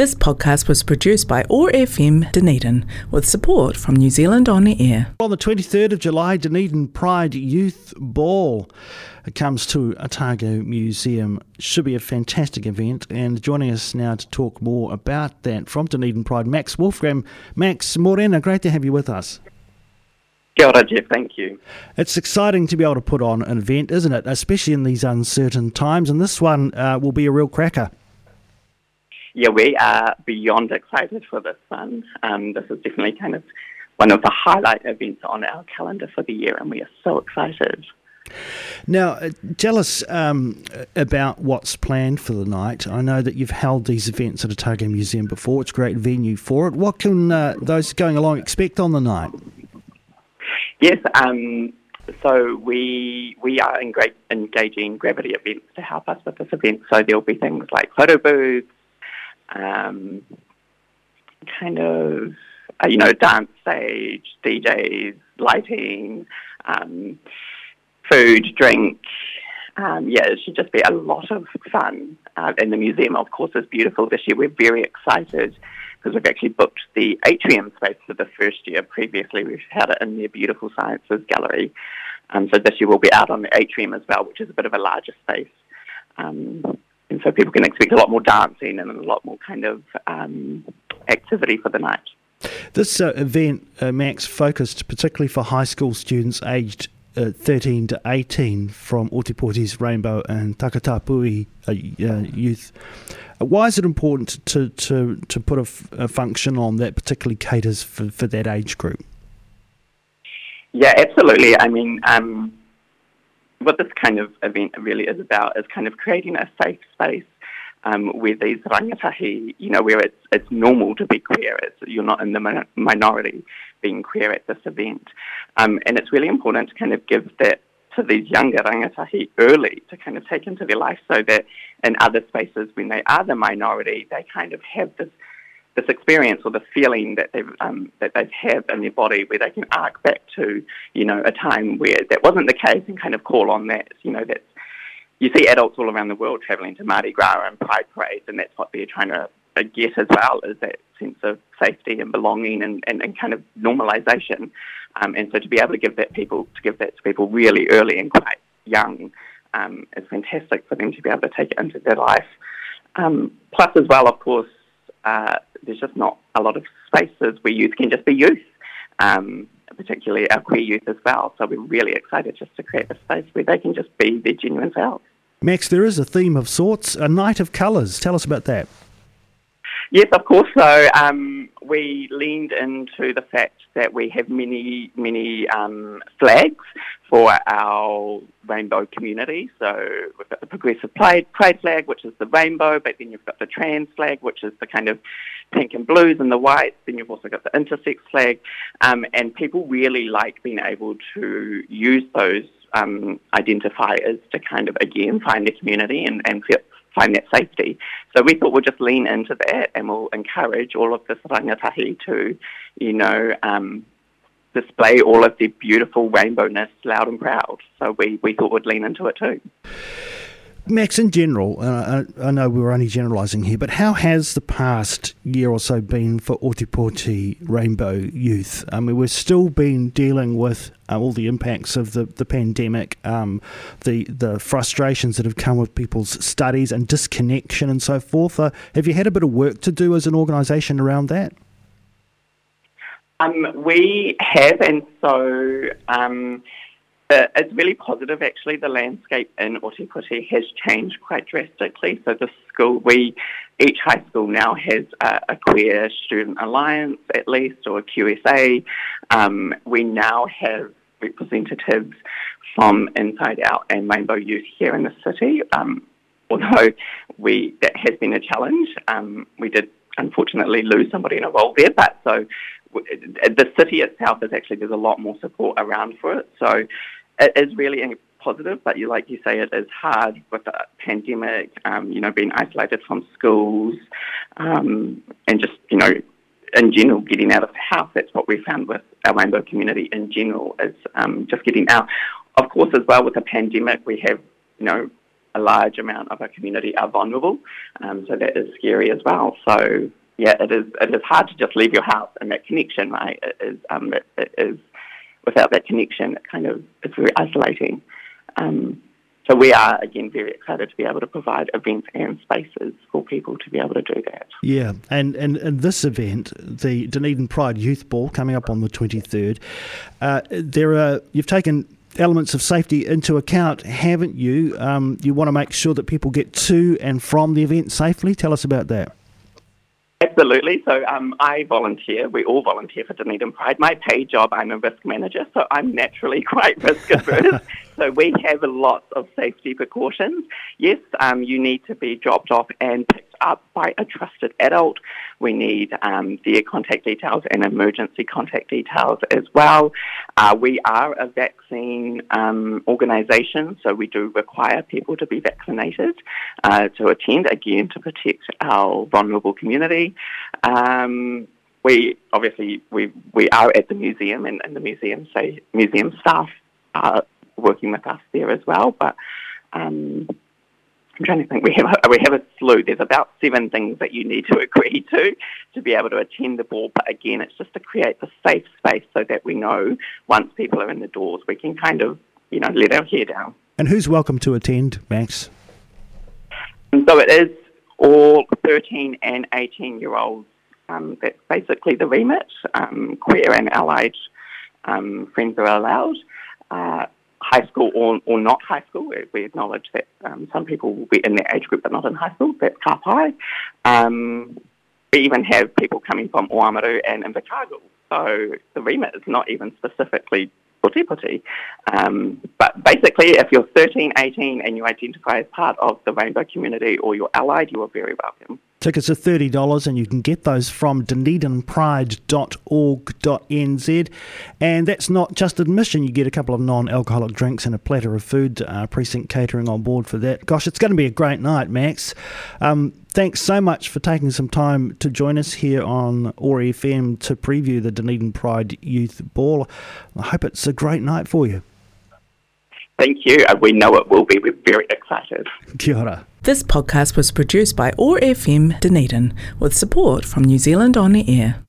This podcast was produced by OAR FM Dunedin with support from New Zealand On Air. On the 23rd of July, Dunedin Pride Youth Ball comes to Otago Museum. Should be a fantastic event. And joining us now to talk more about that from Dunedin Pride, Max Wolfram. Max Morena, great to have you with us. Kia ora, Jeff. Thank you. It's exciting to be able to put on an event, isn't it? Especially in these uncertain times. And this one uh, will be a real cracker yeah, we are beyond excited for this one. Um, this is definitely kind of one of the highlight events on our calendar for the year, and we are so excited. Now, uh, tell us um, about what's planned for the night. I know that you've held these events at Otago Museum before. It's a great venue for it. What can uh, those going along expect on the night? Yes, um, so we we are in great, engaging gravity events to help us with this event. So there'll be things like photo booths, um, kind of, uh, you know, dance stage, DJs, lighting, um, food, drink. Um, yeah, it should just be a lot of fun. Uh, and the museum, of course, is beautiful this year. We're very excited because we've actually booked the atrium space for the first year. Previously, we've had it in their beautiful sciences gallery. Um, so this year we'll be out on the atrium as well, which is a bit of a larger space. Um, and so people can expect a lot more dancing and a lot more kind of um, activity for the night. This uh, event, uh, Max, focused particularly for high school students aged uh, 13 to 18 from Otepoti's Rainbow and Takatapui uh, uh, youth. Uh, why is it important to, to, to put a, f- a function on that particularly caters for, for that age group? Yeah, absolutely. I mean, um, what this kind of event really is about is kind of creating a safe space um, where these rangatahi, you know, where it's it's normal to be queer. It's, you're not in the minority being queer at this event, um, and it's really important to kind of give that to these younger rangatahi early to kind of take into their life, so that in other spaces when they are the minority, they kind of have this this experience or the feeling that they've um, that they've had in their body, where they can arc back to you know a time where that wasn't the case, and kind of call on that. You know that you see adults all around the world travelling to Mardi Gras and Pride parades, and that's what they're trying to uh, get as well is that sense of safety and belonging and, and, and kind of normalisation. Um, and so to be able to give that people to give that to people really early and quite young um, is fantastic for them to be able to take it into their life. Um, plus, as well, of course, uh, there's just not a lot of spaces where youth can just be youth, um, particularly our queer youth as well. So we're really excited just to create a space where they can just be their genuine selves. Max, there is a theme of sorts, a night of colours. Tell us about that. Yes, of course. So um, we leaned into the fact that we have many, many um, flags for our rainbow community. So we've got the progressive pride, flag, which is the rainbow, but then you've got the trans flag, which is the kind of pink and blues and the whites. Then you've also got the intersex flag. Um, and people really like being able to use those um, identifiers to kind of, again, find a community and, and feel, find that safety. So we thought we'll just lean into that and we'll encourage all of this rangatahi to, you know, um, display all of their beautiful rainbowness loud and proud. So we, we thought we'd lean into it too. Max, in general, I know we're only generalising here, but how has the past year or so been for Otepoti Rainbow Youth? I mean, we've still been dealing with uh, all the impacts of the, the pandemic, um, the the frustrations that have come with people's studies and disconnection and so forth. Uh, have you had a bit of work to do as an organisation around that? Um, we have, and so. Um, uh, it's really positive, actually. The landscape in Otepoti has changed quite drastically. So the school, we, each high school now has a, a queer student alliance, at least, or a QSA. Um, we now have representatives from Inside Out and Rainbow Youth here in the city. Um, although we that has been a challenge, um, we did unfortunately lose somebody in a role there. But so the city itself is actually there's a lot more support around for it. So it is really positive, but you like you say, it is hard with the pandemic. Um, you know, being isolated from schools, um, and just you know, in general, getting out of the house. That's what we found with our rainbow community in general is um, just getting out. Of course, as well with the pandemic, we have you know a large amount of our community are vulnerable, um, so that is scary as well. So yeah, it is it is hard to just leave your house and that connection, right? It is um, it, it is without that connection, it kind of it's very isolating. Um, so we are again very excited to be able to provide events and spaces for people to be able to do that. Yeah, and and, and this event, the Dunedin Pride Youth Ball, coming up on the twenty third, uh, there are you've taken elements of safety into account, haven't you? Um, you want to make sure that people get to and from the event safely. Tell us about that. Absolutely. So um, I volunteer. We all volunteer for Dunedin Pride. My paid job, I'm a risk manager, so I'm naturally quite risk averse. So we have lots of safety precautions. Yes, um, you need to be dropped off and picked up by a trusted adult. We need um, their contact details and emergency contact details as well. Uh, we are a vaccine um, organisation, so we do require people to be vaccinated uh, to attend, again, to protect our vulnerable community. Um, we obviously we we are at the museum, and, and the museum say museum staff are working with us there as well, but. Um, I'm trying to think. We have a, we have a slew. There's about seven things that you need to agree to to be able to attend the ball. But again, it's just to create the safe space so that we know once people are in the doors, we can kind of you know let our hair down. And who's welcome to attend, Max? And so it is all 13 and 18 year olds. Um, that's basically the remit. Um, queer and allied um, friends are allowed. Uh, high school or, or not high school. We acknowledge that um, some people will be in their age group but not in high school. That's Kapai. Um, we even have people coming from Oamaru and Invercargill. So the remit is not even specifically puti puti. Um, but basically, if you're 13, 18 and you identify as part of the rainbow community or you're allied, you are very welcome. Tickets are $30 and you can get those from dunedinpride.org.nz. And that's not just admission, you get a couple of non alcoholic drinks and a platter of food. Uh, precinct catering on board for that. Gosh, it's going to be a great night, Max. Um, thanks so much for taking some time to join us here on OAR FM to preview the Dunedin Pride Youth Ball. I hope it's a great night for you. Thank you. We know it will be. We're very excited. Kia ora. This podcast was produced by OAR FM Dunedin with support from New Zealand On Air.